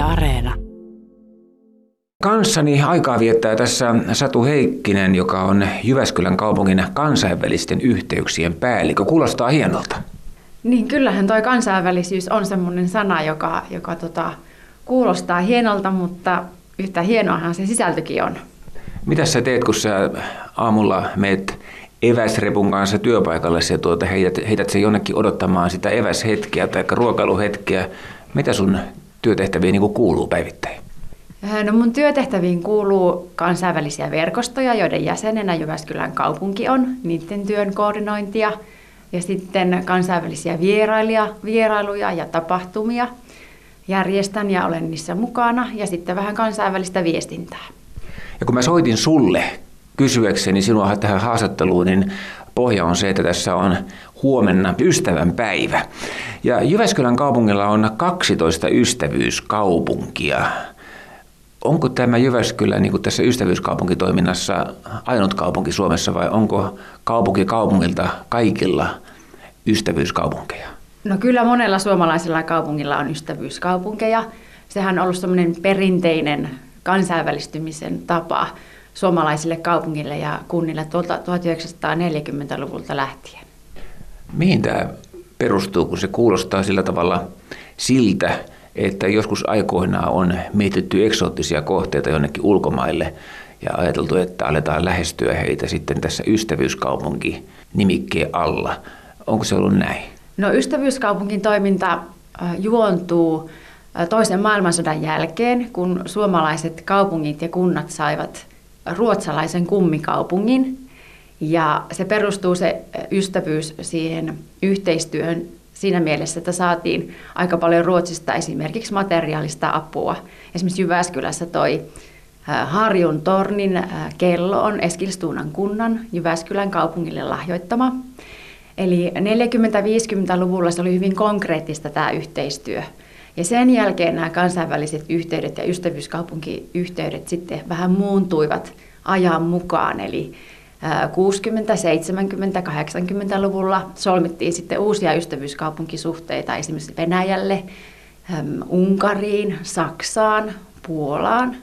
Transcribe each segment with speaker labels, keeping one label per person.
Speaker 1: Yle Areena.
Speaker 2: Kanssani aikaa viettää tässä Satu Heikkinen, joka on Jyväskylän kaupungin kansainvälisten yhteyksien päällikö. Kuulostaa hienolta.
Speaker 3: Niin kyllähän toi kansainvälisyys on semmoinen sana, joka, joka tota, kuulostaa hienolta, mutta yhtä hienoahan se sisältökin on.
Speaker 2: Mitä sä teet, kun sä aamulla meet eväsrepun kanssa työpaikalle ja tuota, heität, heität se jonnekin odottamaan sitä eväshetkeä tai ruokailuhetkeä. Mitä sun työtehtäviin niin kuuluu päivittäin?
Speaker 3: Äh, no mun työtehtäviin kuuluu kansainvälisiä verkostoja, joiden jäsenenä Jyväskylän kaupunki on, niiden työn koordinointia ja sitten kansainvälisiä vierailija, vierailuja ja tapahtumia järjestän ja olen niissä mukana ja sitten vähän kansainvälistä viestintää.
Speaker 2: Ja kun mä soitin sulle kysyäkseni sinua tähän haastatteluun, niin pohja on se, että tässä on huomenna ystävän päivä. Ja Jyväskylän kaupungilla on 12 ystävyyskaupunkia. Onko tämä Jyväskylä niin kuin tässä ystävyyskaupunkitoiminnassa ainut kaupunki Suomessa vai onko kaupunki kaupungilta kaikilla ystävyyskaupunkeja?
Speaker 3: No kyllä monella suomalaisella kaupungilla on ystävyyskaupunkeja. Sehän on ollut semmoinen perinteinen kansainvälistymisen tapa suomalaisille kaupungille ja kunnille tuolta 1940-luvulta lähtien.
Speaker 2: Mihin tämä perustuu, kun se kuulostaa sillä tavalla siltä, että joskus aikoinaan on mietitty eksoottisia kohteita jonnekin ulkomaille ja ajateltu, että aletaan lähestyä heitä sitten tässä ystävyyskaupunki nimikkeen alla. Onko se ollut näin?
Speaker 3: No ystävyyskaupunkin toiminta äh, juontuu äh, toisen maailmansodan jälkeen, kun suomalaiset kaupungit ja kunnat saivat ruotsalaisen kummikaupungin. Ja se perustuu se äh, ystävyys siihen yhteistyöhön siinä mielessä, että saatiin aika paljon Ruotsista esimerkiksi materiaalista apua. Esimerkiksi Jyväskylässä toi Harjun tornin kello on Eskilstuunan kunnan Jyväskylän kaupungille lahjoittama. Eli 40-50-luvulla se oli hyvin konkreettista tämä yhteistyö. Ja sen jälkeen nämä kansainväliset yhteydet ja ystävyyskaupunkiyhteydet sitten vähän muuntuivat ajan mukaan. Eli 60-, 70-, 80-luvulla solmittiin sitten uusia ystävyyskaupunkisuhteita esimerkiksi Venäjälle, Unkariin, Saksaan, Puolaan.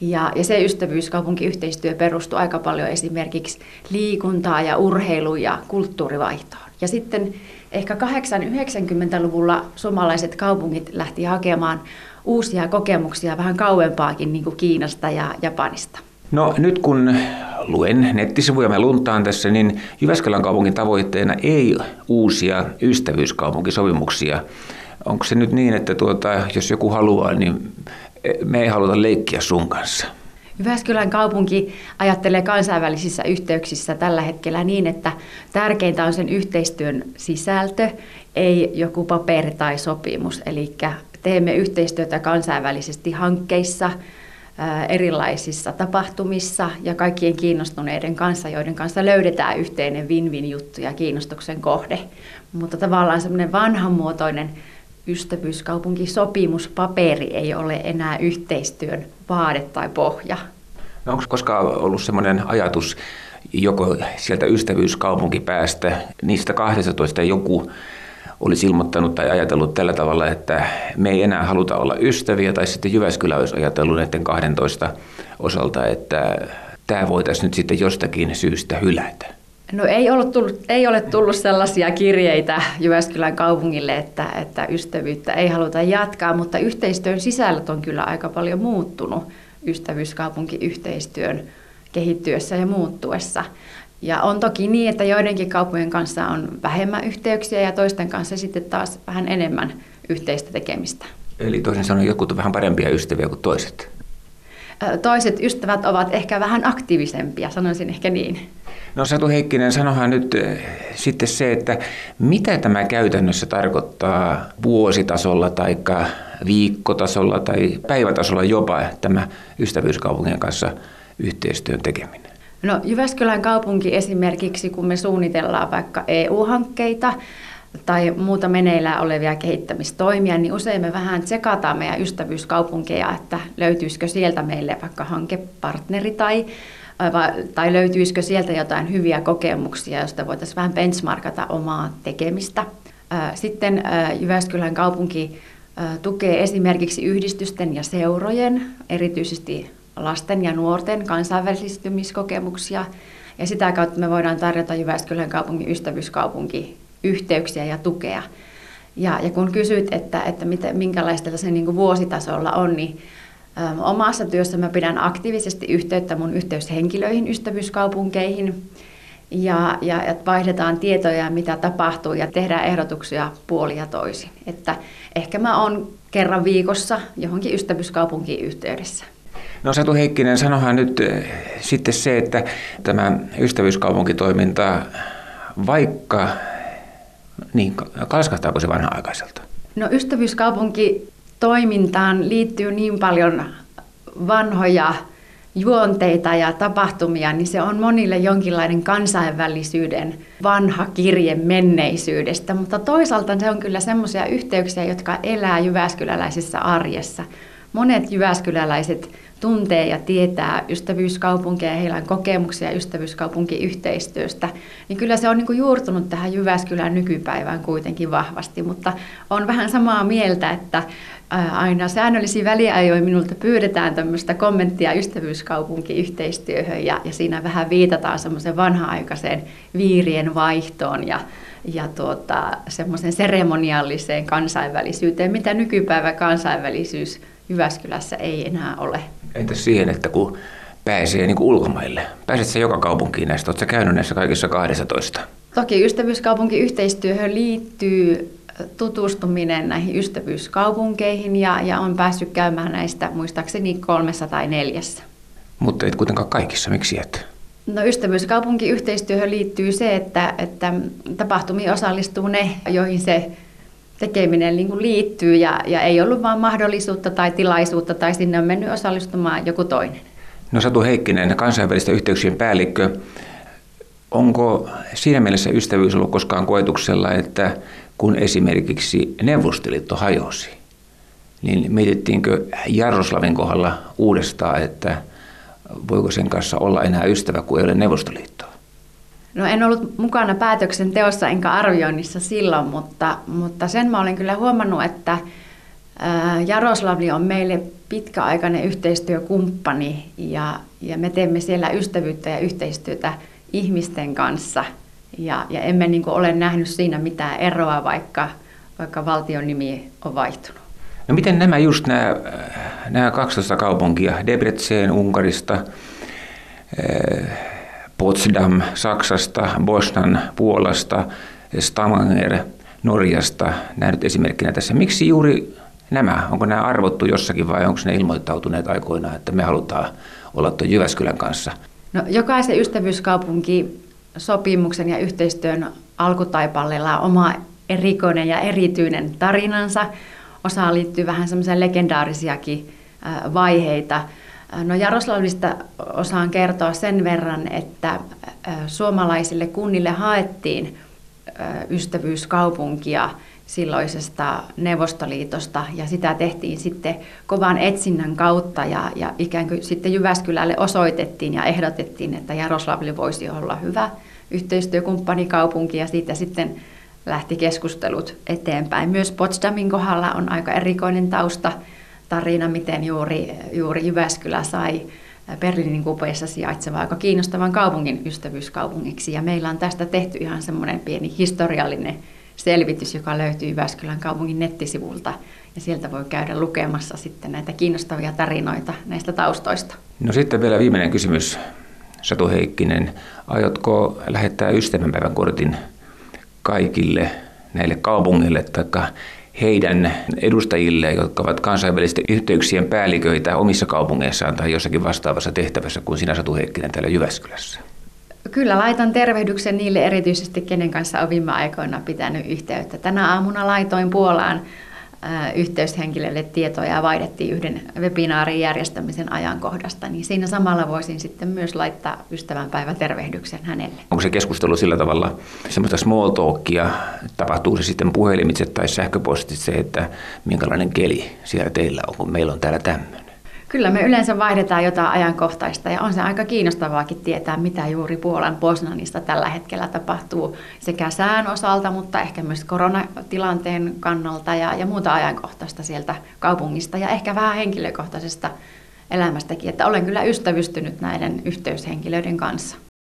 Speaker 3: Ja, ja se ystävyyskaupunkiyhteistyö perustui aika paljon esimerkiksi liikuntaa ja urheilu- ja kulttuurivaihtoon. Ja sitten ehkä 80-90-luvulla suomalaiset kaupungit lähti hakemaan uusia kokemuksia vähän kauempaakin niin kuin Kiinasta ja Japanista.
Speaker 2: No nyt kun luen nettisivuja, mä luntaan tässä, niin Jyväskylän kaupungin tavoitteena ei uusia ystävyyskaupunkisopimuksia. Onko se nyt niin, että tuota, jos joku haluaa, niin me ei haluta leikkiä sun kanssa?
Speaker 3: Jyväskylän kaupunki ajattelee kansainvälisissä yhteyksissä tällä hetkellä niin, että tärkeintä on sen yhteistyön sisältö, ei joku paperi tai sopimus. Eli teemme yhteistyötä kansainvälisesti hankkeissa, erilaisissa tapahtumissa ja kaikkien kiinnostuneiden kanssa, joiden kanssa löydetään yhteinen win-win juttu ja kiinnostuksen kohde. Mutta tavallaan semmoinen vanhanmuotoinen ystävyyskaupunkisopimuspaperi ei ole enää yhteistyön vaade tai pohja.
Speaker 2: No onko koskaan ollut semmoinen ajatus joko sieltä ystävyyskaupunkipäästä, niistä 12 joku olisi ilmoittanut tai ajatellut tällä tavalla, että me ei enää haluta olla ystäviä, tai sitten Jyväskylä olisi ajatellut näiden 12 osalta, että tämä voitaisiin nyt sitten jostakin syystä hylätä?
Speaker 3: No ei, ollut tullut, ei ole tullut sellaisia kirjeitä Jyväskylän kaupungille, että, että ystävyyttä ei haluta jatkaa, mutta yhteistyön sisällöt on kyllä aika paljon muuttunut ystävyyskaupunkiyhteistyön kehittyessä ja muuttuessa. Ja on toki niin, että joidenkin kaupunkien kanssa on vähemmän yhteyksiä ja toisten kanssa sitten taas vähän enemmän yhteistä tekemistä.
Speaker 2: Eli toisin sanoen jotkut on vähän parempia ystäviä kuin toiset?
Speaker 3: Toiset ystävät ovat ehkä vähän aktiivisempia, sanoisin ehkä niin.
Speaker 2: No Satu Heikkinen, sanohan nyt sitten se, että mitä tämä käytännössä tarkoittaa vuositasolla tai viikkotasolla tai päivätasolla jopa tämä ystävyyskaupungin kanssa yhteistyön tekeminen?
Speaker 3: No Jyväskylän kaupunki esimerkiksi, kun me suunnitellaan vaikka EU-hankkeita tai muuta meneillään olevia kehittämistoimia, niin usein me vähän tsekataan meidän ystävyyskaupunkeja, että löytyisikö sieltä meille vaikka hankepartneri tai tai löytyisikö sieltä jotain hyviä kokemuksia, joista voitaisiin vähän benchmarkata omaa tekemistä. Sitten Jyväskylän kaupunki tukee esimerkiksi yhdistysten ja seurojen, erityisesti lasten ja nuorten kansainvälistymiskokemuksia. Ja sitä kautta me voidaan tarjota Jyväskylän kaupungin ystävyyskaupunki yhteyksiä ja tukea. Ja, ja kun kysyt, että, että mitä, minkälaista se niin vuositasolla on, niin omassa työssä mä pidän aktiivisesti yhteyttä mun yhteyshenkilöihin ystävyyskaupunkeihin ja, ja että vaihdetaan tietoja, mitä tapahtuu ja tehdään ehdotuksia puolia toisin. Että ehkä mä oon kerran viikossa johonkin ystävyyskaupunkiin yhteydessä.
Speaker 2: No Satu Heikkinen, sanohan nyt sitten se, että tämä ystävyyskaupunkitoiminta, vaikka, niin kalskahtaako se vanha-aikaiselta?
Speaker 3: No ystävyyskaupunkitoimintaan liittyy niin paljon vanhoja juonteita ja tapahtumia, niin se on monille jonkinlainen kansainvälisyyden vanha kirje menneisyydestä, mutta toisaalta se on kyllä semmoisia yhteyksiä, jotka elää jyväskyläläisessä arjessa. Monet jyväskyläläiset tuntee ja tietää ystävyyskaupunkeja ja heillä on kokemuksia ystävyyskaupunkiyhteistyöstä, niin kyllä se on niin juurtunut tähän Jyväskylän nykypäivään kuitenkin vahvasti, mutta on vähän samaa mieltä, että aina säännöllisiä väliajoin minulta pyydetään tämmöistä kommenttia ystävyyskaupunkiyhteistyöhön ja, ja siinä vähän viitataan semmoisen vanha-aikaiseen viirien vaihtoon ja, ja tuota, semmoisen seremonialliseen kansainvälisyyteen, mitä nykypäivä kansainvälisyys Jyväskylässä ei enää ole.
Speaker 2: Entäs siihen, että kun pääsee niin kuin ulkomaille? Pääset joka kaupunkiin näistä? Oletko käynyt näissä kaikissa 12?
Speaker 3: Toki ystävyyskaupunkiyhteistyöhön liittyy tutustuminen näihin ystävyyskaupunkeihin ja, ja on päässyt käymään näistä muistaakseni kolmessa tai neljässä.
Speaker 2: Mutta et kuitenkaan kaikissa, miksi et?
Speaker 3: No ystävyyskaupunkiyhteistyöhön liittyy se, että, että tapahtumiin osallistuu ne, joihin se tekeminen niin kuin liittyy ja, ja ei ollut vain mahdollisuutta tai tilaisuutta tai sinne on mennyt osallistumaan joku toinen.
Speaker 2: No Satu Heikkinen, kansainvälisten yhteyksien päällikkö. Onko siinä mielessä ystävyys ollut koskaan koetuksella, että kun esimerkiksi Neuvostoliitto hajosi, niin mietittiinkö Jaroslavin kohdalla uudestaan, että voiko sen kanssa olla enää ystävä, kuin ei ole Neuvostoliittoa?
Speaker 3: No en ollut mukana päätöksenteossa enkä arvioinnissa silloin, mutta, mutta sen mä olen kyllä huomannut, että Jaroslavli on meille pitkäaikainen yhteistyökumppani ja, ja me teemme siellä ystävyyttä ja yhteistyötä ihmisten kanssa – ja, ja emme niin kuin ole nähnyt siinä mitään eroa, vaikka, vaikka valtion nimi on vaihtunut.
Speaker 2: No miten nämä just nämä, nämä 12 kaupunkia, Debrecen Unkarista, eh, Potsdam Saksasta, Bosnan Puolasta, Stavanger Norjasta, nämä nyt esimerkkinä tässä. Miksi juuri nämä? Onko nämä arvottu jossakin vai onko ne ilmoittautuneet aikoinaan, että me halutaan olla tuon Jyväskylän kanssa?
Speaker 3: No, jokaisen ystävyyskaupunki sopimuksen ja yhteistyön alkutaipaleella on oma erikoinen ja erityinen tarinansa. Osa liittyy vähän semmoiseen legendaarisiakin vaiheita. No Jaroslavista osaan kertoa sen verran, että suomalaisille kunnille haettiin ystävyyskaupunkia silloisesta Neuvostoliitosta ja sitä tehtiin sitten kovan etsinnän kautta ja, ja ikään kuin sitten Jyväskylälle osoitettiin ja ehdotettiin, että Jaroslavli voisi olla hyvä yhteistyökumppani kaupunki ja siitä sitten lähti keskustelut eteenpäin. Myös Potsdamin kohdalla on aika erikoinen tausta tarina, miten juuri, juuri Jyväskylä sai Berliinin kupeissa sijaitsevan aika kiinnostavan kaupungin ystävyyskaupungiksi. Ja meillä on tästä tehty ihan semmoinen pieni historiallinen selvitys, joka löytyy Jyväskylän kaupungin nettisivulta. Ja sieltä voi käydä lukemassa sitten näitä kiinnostavia tarinoita näistä taustoista.
Speaker 2: No sitten vielä viimeinen kysymys, Satu Heikkinen. Aiotko lähettää ystävänpäivän kortin kaikille näille kaupungeille tai heidän edustajille, jotka ovat kansainvälisten yhteyksien päälliköitä omissa kaupungeissaan tai jossakin vastaavassa tehtävässä kuin sinä Satu Heikkinen täällä Jyväskylässä?
Speaker 3: Kyllä laitan tervehdyksen niille erityisesti, kenen kanssa olen viime aikoina pitänyt yhteyttä. Tänä aamuna laitoin Puolaan yhteyshenkilölle tietoja ja vaihdettiin yhden webinaarin järjestämisen ajankohdasta, niin siinä samalla voisin sitten myös laittaa ystävänpäivä tervehdyksen hänelle.
Speaker 2: Onko se keskustelu sillä tavalla semmoista small talkia, tapahtuu se sitten puhelimitse tai sähköpostitse, että minkälainen keli siellä teillä on, kun meillä on täällä tämmöinen?
Speaker 3: Kyllä me yleensä vaihdetaan jotain ajankohtaista ja on se aika kiinnostavaakin tietää, mitä juuri Puolan Poznanista tällä hetkellä tapahtuu sekä sään osalta, mutta ehkä myös koronatilanteen kannalta ja, ja muuta ajankohtaista sieltä kaupungista ja ehkä vähän henkilökohtaisesta elämästäkin, että olen kyllä ystävystynyt näiden yhteyshenkilöiden kanssa.